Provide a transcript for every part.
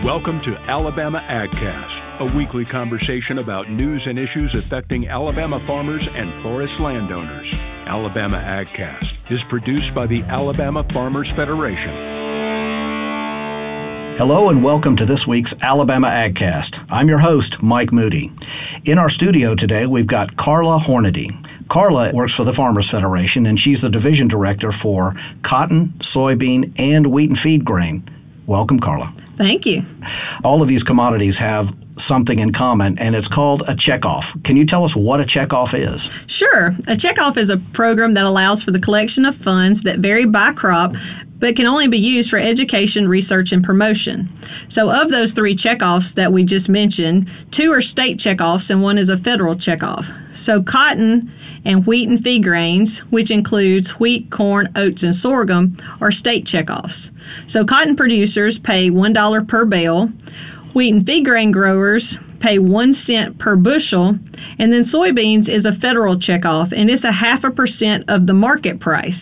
Welcome to Alabama AgCast, a weekly conversation about news and issues affecting Alabama farmers and forest landowners. Alabama AgCast is produced by the Alabama Farmers Federation. Hello and welcome to this week's Alabama AgCast. I'm your host, Mike Moody. In our studio today, we've got Carla Hornady. Carla works for the Farmers Federation and she's the division director for cotton, soybean, and wheat and feed grain. Welcome, Carla. Thank you. All of these commodities have something in common, and it's called a checkoff. Can you tell us what a checkoff is? Sure. A checkoff is a program that allows for the collection of funds that vary by crop but can only be used for education, research, and promotion. So, of those three checkoffs that we just mentioned, two are state checkoffs and one is a federal checkoff. So, cotton and wheat and feed grains, which includes wheat, corn, oats, and sorghum, are state checkoffs. So cotton producers pay $1 per bale, wheat and feed grain growers pay 1 cent per bushel, and then soybeans is a federal checkoff and it's a half a percent of the market price.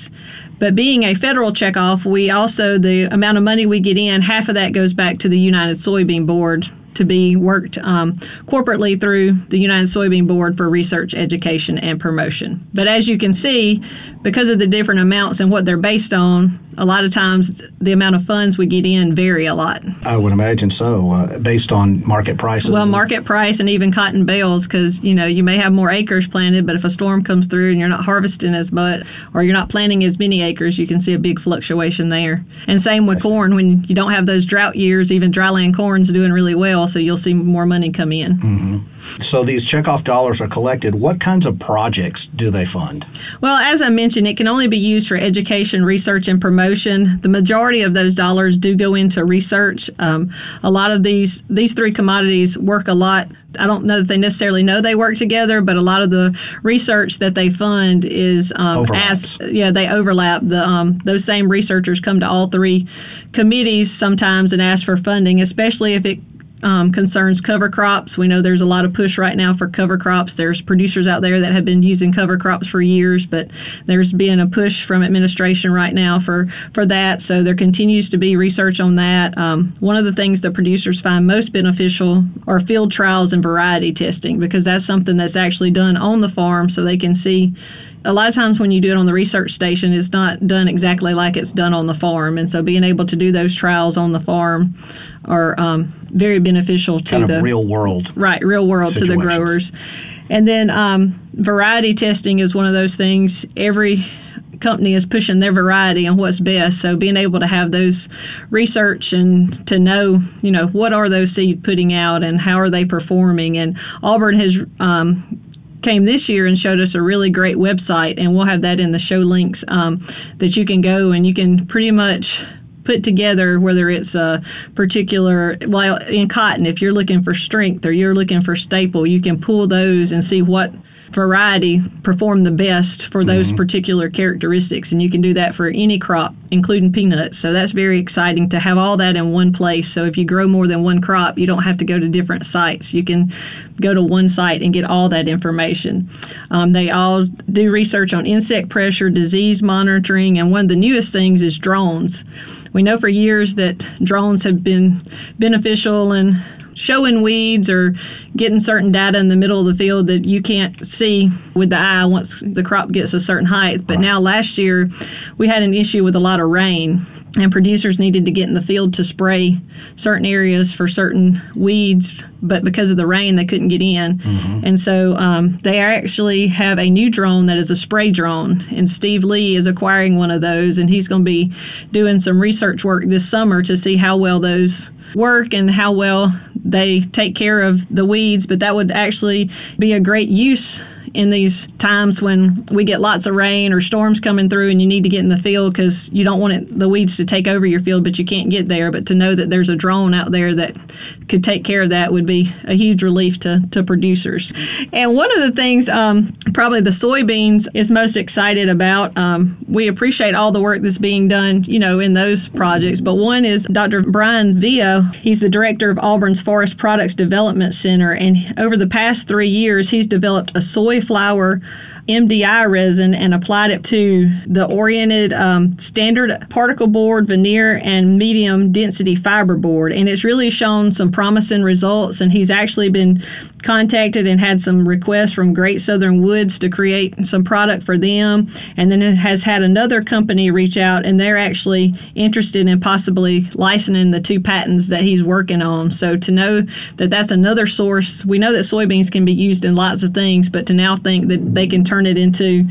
But being a federal checkoff, we also the amount of money we get in, half of that goes back to the United Soybean Board to be worked um, corporately through the United Soybean Board for research, education, and promotion. But as you can see, because of the different amounts and what they're based on, a lot of times the amount of funds we get in vary a lot. I would imagine so, uh, based on market prices. Well, market price and even cotton bales, because you know you may have more acres planted, but if a storm comes through and you're not harvesting as much, or you're not planting as many acres, you can see a big fluctuation there. And same with corn, when you don't have those drought years, even dryland corn's doing really well, so you'll see more money come in. Mm-hmm. So these checkoff dollars are collected. What kinds of projects do they fund? Well, as I mentioned, it can only be used for education, research, and promotion. The majority of those dollars do go into research. Um, a lot of these these three commodities work a lot. I don't know that they necessarily know they work together, but a lot of the research that they fund is um, as yeah they overlap. The um, those same researchers come to all three committees sometimes and ask for funding, especially if it um, concerns cover crops. We know there's a lot of push right now for cover crops. There's producers out there that have been using cover crops for years, but there's been a push from administration right now for, for that. So there continues to be research on that. Um, one of the things that producers find most beneficial are field trials and variety testing because that's something that's actually done on the farm so they can see a lot of times when you do it on the research station, it's not done exactly like it's done on the farm. And so being able to do those trials on the farm are um, very beneficial to kind the real world. Right, real world situations. to the growers. And then um, variety testing is one of those things. Every company is pushing their variety on what's best. So being able to have those research and to know, you know, what are those seeds putting out and how are they performing. And Auburn has um, came this year and showed us a really great website, and we'll have that in the show links um, that you can go and you can pretty much put together, whether it's a particular, well, in cotton, if you're looking for strength or you're looking for staple, you can pull those and see what variety perform the best for those mm-hmm. particular characteristics. And you can do that for any crop, including peanuts. So that's very exciting to have all that in one place. So if you grow more than one crop, you don't have to go to different sites. You can go to one site and get all that information. Um, they all do research on insect pressure, disease monitoring, and one of the newest things is drones. We know for years that drones have been beneficial in showing weeds or getting certain data in the middle of the field that you can't see with the eye once the crop gets a certain height. But now last year we had an issue with a lot of rain and producers needed to get in the field to spray certain areas for certain weeds, but because of the rain, they couldn't get in. Mm-hmm. And so um, they actually have a new drone that is a spray drone, and Steve Li is acquiring one of those, and he's going to be doing some research work this summer to see how well those work and how well they take care of the weeds. But that would actually be a great use in these times when we get lots of rain or storms coming through and you need to get in the field because you don't want it, the weeds to take over your field, but you can't get there. But to know that there's a drone out there that could take care of that would be a huge relief to, to producers. And one of the things, um, probably the soybeans is most excited about. Um, we appreciate all the work that's being done, you know, in those projects. But one is Dr. Brian Via. He's the director of Auburn's Forest Products Development Center, and over the past three years, he's developed a soy flour MDI resin and applied it to the oriented um, standard particle board, veneer, and medium density fiber board. And it's really shown some promising results. And he's actually been contacted and had some requests from Great Southern Woods to create some product for them. And then it has had another company reach out, and they're actually interested in possibly licensing the two patents that he's working on. So to know that that's another source, we know that soybeans can be used in lots of things, but to now think that they can turn it into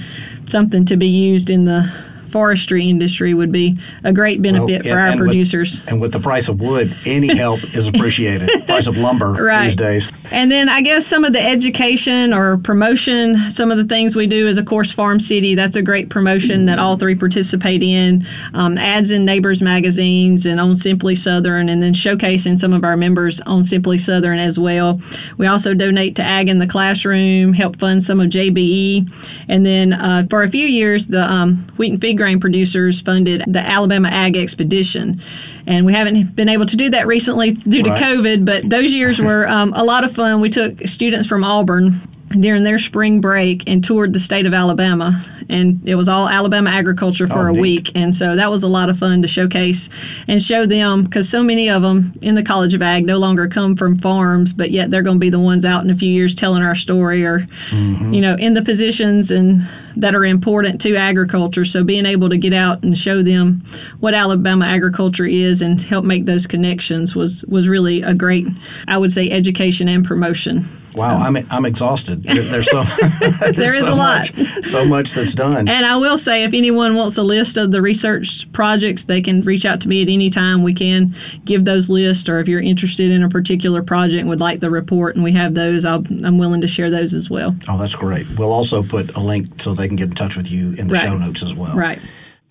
something to be used in the forestry industry would be a great benefit well, for our producers. With, and with the price of wood, any help is appreciated. price of lumber right. these days. And then I guess some of the education or promotion, some of the things we do is, of course, Farm City. That's a great promotion that all three participate in. Um, ads in Neighbors magazines and on Simply Southern, and then showcasing some of our members on Simply Southern as well. We also donate to Ag in the Classroom, help fund some of JBE. And then uh, for a few years, the um, wheat and grain producers funded the Alabama Ag Expedition and we haven't been able to do that recently due to. COVID. But those years were um, a lot of fun. We took students from Auburn during their spring break and toured the state of Alabama. And it was all Alabama agriculture for oh, a neat. week. And so that was a lot of fun to showcase and show them because so many of them in the College of Ag no longer come from farms, but yet they're going to be the ones out in a few years telling our story or, mm-hmm. you know, in the positions and that are important to agriculture. So being able to get out and show them what Alabama agriculture is and help make those connections was was really a great, I would say, education and promotion. Wow, I'm I'm exhausted. There, there's so there is so a lot, much, so much that's done. And I will say, if anyone wants a list of the research projects, they can reach out to me at any time. We can give those lists, or if you're interested in a particular project and would like the report, and we have those, i am willing to share those as well. Oh, that's great. We'll also put a link so they can get in touch with you in the right. show notes as well. Right.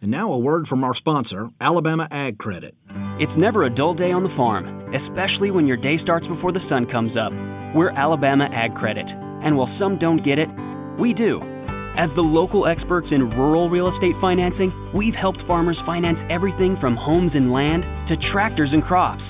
And now a word from our sponsor, Alabama Ag Credit. It's never a dull day on the farm, especially when your day starts before the sun comes up. We're Alabama Ag Credit, and while some don't get it, we do. As the local experts in rural real estate financing, we've helped farmers finance everything from homes and land to tractors and crops.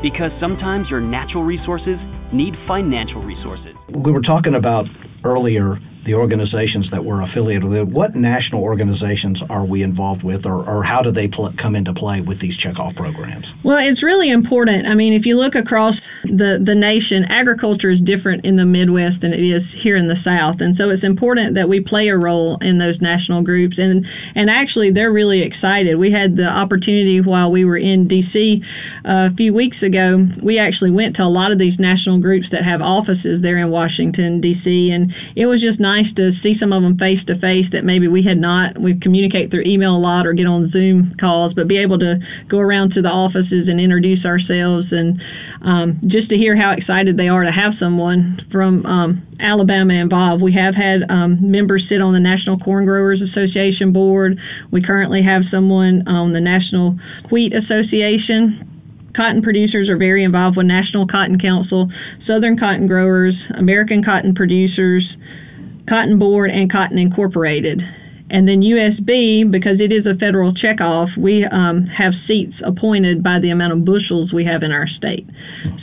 Because sometimes your natural resources need financial resources. We were talking about earlier the organizations that we're affiliated with. What national organizations are we involved with, or, or how do they pl- come into play with these checkoff programs? Well, it's really important. I mean, if you look across the, the nation, agriculture is different in the Midwest than it is here in the South. And so it's important that we play a role in those national groups. And, and actually, they're really excited. We had the opportunity while we were in D.C. a few weeks ago, we actually went to a lot of these national groups that have offices there in Washington, D.C., and it was just nice nice to see some of them face to face that maybe we had not. We communicate through email a lot or get on Zoom calls, but be able to go around to the offices and introduce ourselves and um, just to hear how excited they are to have someone from um, Alabama involved. We have had um, members sit on the National Corn Growers Association board. We currently have someone on the National Wheat Association cotton producers are very involved with National Cotton Council, Southern Cotton Growers, American Cotton Producers, Cotton Board, and Cotton Incorporated. And then USB, because it is a federal checkoff, we um, have seats appointed by the amount of bushels we have in our state.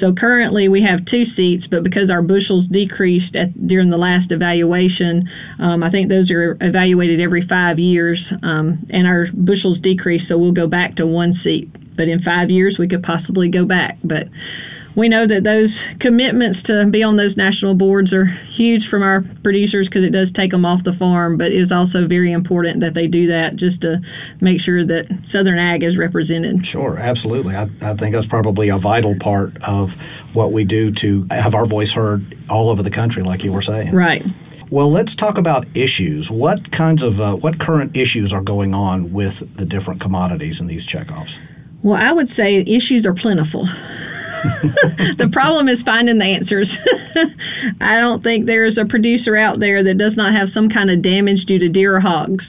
So currently we have two seats, but because our bushels decreased at, during the last evaluation, um, I think those are evaluated every five years, um, and our bushels decreased, so we'll go back to one seat. But in five years, we could possibly go back. But we know that those commitments to be on those national boards are huge from our producers because it does take them off the farm, but it is also very important that they do that just to make sure that Southern Ag is represented. Sure, absolutely. I, I think that's probably a vital part of what we do to have our voice heard all over the country, like you were saying. Right. Well, let's talk about issues. What kinds of uh, what current issues are going on with the different commodities in these checkoffs? Well, I would say issues are plentiful. the problem is finding the answers. I don't think there's a producer out there that does not have some kind of damage due to deer or hogs.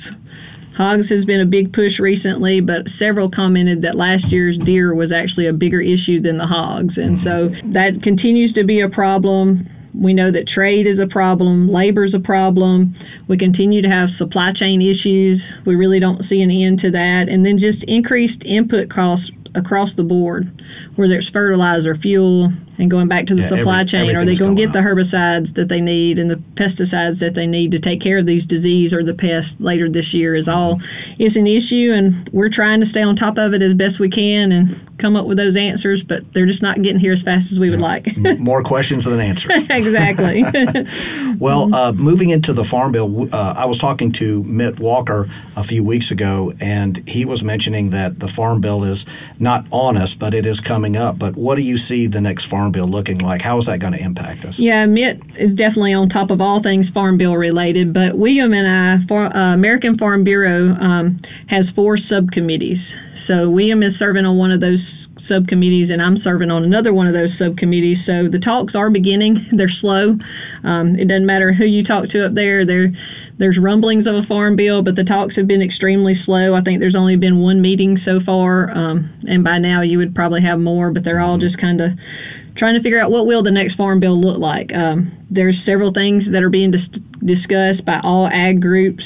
Hogs has been a big push recently, but several commented that last year's deer was actually a bigger issue than the hogs. And so that continues to be a problem. We know that trade is a problem, labor is a problem. We continue to have supply chain issues. We really don't see an end to that. And then just increased input costs across the board whether it's fertilizer, fuel, and going back to the Yeah, supply every- chain. Are they going to get the herbicides that they need and the pesticides that they need to take care of these disease or the pests later this year? Is all is an issue, and we're trying to stay on top of it as best we can and come up with those answers, but they're just not getting here as fast as we would like. More questions than answers. exactly. Well, uh, moving into the Farm Bill, uh, I was talking to Mitt Walker a few weeks ago, and he was mentioning that the Farm Bill is not on us, but it is coming up. But what do you see the next Farm Bill looking like? How is that going to impact us? Yeah, Mitt is definitely on top of all things Farm Bill related, but William and I, for, uh, American Farm Bureau, um, has four subcommittees. So William is serving on one of those subcommittees, and I'm serving on another one of those subcommittees. So the talks are beginning. They're slow. Um, it doesn't matter who you talk to up there. There, there's rumblings of a farm bill, but the talks have been extremely slow. I think there's only been one meeting so far, um, and by now you would probably have more. But they're all just kind of trying to figure out what will the next farm bill look like. Um, there's several things that are being dis- discussed by all ag groups.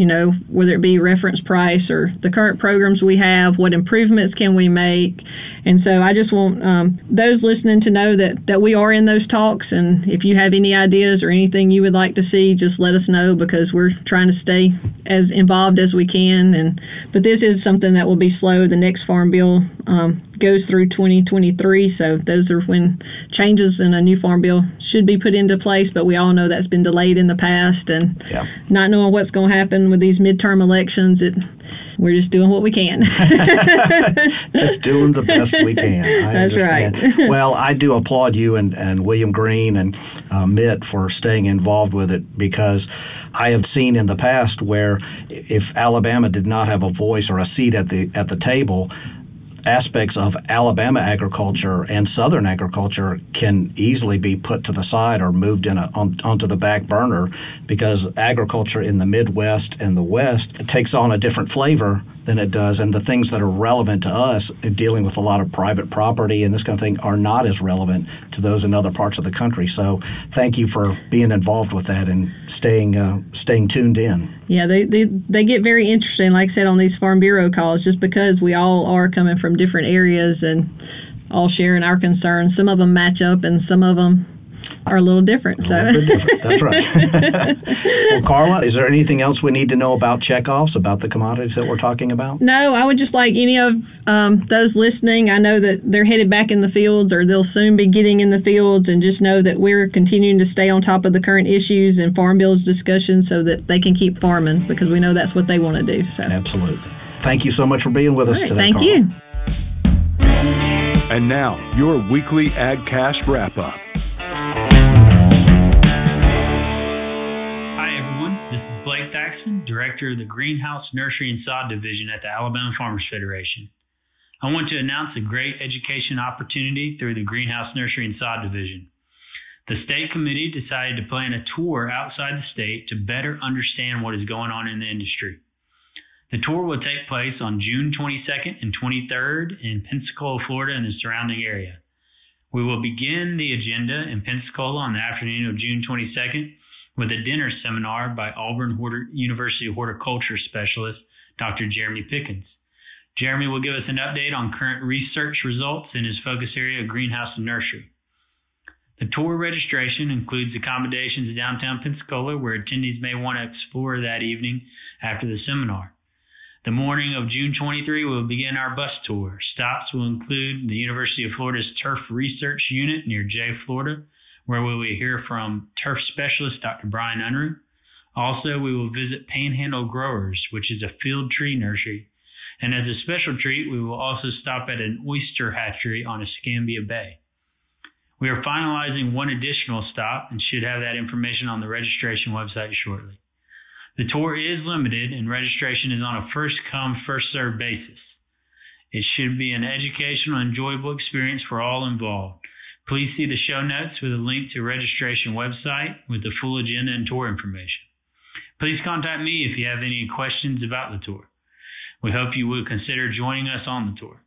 You know, whether it be reference price or the current programs we have, what improvements can we make? And so I just want um, those listening to know that, that we are in those talks. And if you have any ideas or anything you would like to see, just let us know because we're trying to stay as involved as we can. And but this is something that will be slow. The next farm bill um, goes through 2023, so those are when changes in a new farm bill should be put into place. But we all know that's been delayed in the past, and Yeah. not knowing what's going to happen with these midterm elections, it we're just doing what we can. Just doing the best we can. I That's right. well, I do applaud you and, and William Green and uh, Mitt for staying involved with it because I have seen in the past where if Alabama did not have a voice or a seat at the at the table, aspects of Alabama agriculture and Southern agriculture can easily be put to the side or moved in a, on, onto the back burner because agriculture in the Midwest and the West takes on a different flavor than it does, and the things that are relevant to us in dealing with a lot of private property and this kind of thing are not as relevant to those in other parts of the country. So, thank you for being involved with that and staying uh, staying tuned in. Yeah, they, they they get very interesting, like I said, on these Farm Bureau calls, just because we all are coming from different areas and all sharing our concerns. Some of them match up, and some of them are a little different. A So. little bit different. That's right. well, Carla, is there anything else we need to know about checkoffs, about the commodities that we're talking about? No, I would just like any of um, those listening. I know that they're headed back in the fields, or they'll soon be getting in the fields, and just know that we're continuing to stay on top of the current issues and farm bills discussion, so that they can keep farming because we know that's what they want to do. So, Absolutely. Thank you so much for being with us All right, today. thank Carla. you. And now, your weekly AgCast wrap up. Director of the Greenhouse Nursery and Sod Division at the Alabama Farmers Federation. I want to announce a great education opportunity through the Greenhouse Nursery and Sod Division. The state committee decided to plan a tour outside the state to better understand what is going on in the industry. The tour will take place on June 22nd and 23rd in Pensacola, Florida, and the surrounding area. We will begin the agenda in Pensacola on the afternoon of June 22nd with a dinner seminar by Auburn University horticulture specialist Dr. Jeremy Pickens. Jeremy will give us an update on current research results in his focus area of greenhouse and nursery. The tour registration includes accommodations downtown Pensacola where attendees may want to explore that evening after the seminar. The morning of June 23, we'll begin our bus tour. Stops will include the University of Florida's Turf Research Unit near Jay, Florida, where we will hear from turf specialist Dr. Bryan Unruh. Also, we will visit Panhandle Growers, which is a field tree nursery. And as a special treat, we will also stop at an oyster hatchery on Escambia Bay. We are finalizing one additional stop and should have that information on the registration website shortly. The tour is limited and registration is on a first come, first served basis. It should be an educational, enjoyable experience for all involved. Please see the show notes with a link to registration website with the full agenda and tour information. Please contact me if you have any questions about the tour. We hope you will consider joining us on the tour.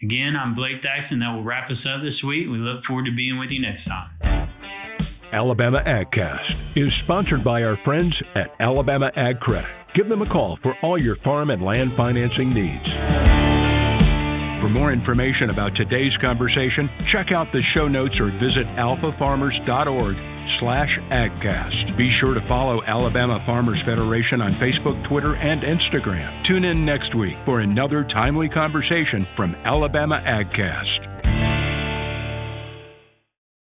Again, I'm Blake Dyson. That will wrap us up this week. We look forward to being with you next time. Alabama AgCast is sponsored by our friends at Alabama Ag Credit. Give them a call for all your farm and land financing needs. For more information about today's conversation, check out the show notes or visit alfafarmers.org slash agcast. Be sure to follow Alabama Farmers Federation on Facebook, Twitter, and Instagram. Tune in next week for another timely conversation from Alabama AgCast.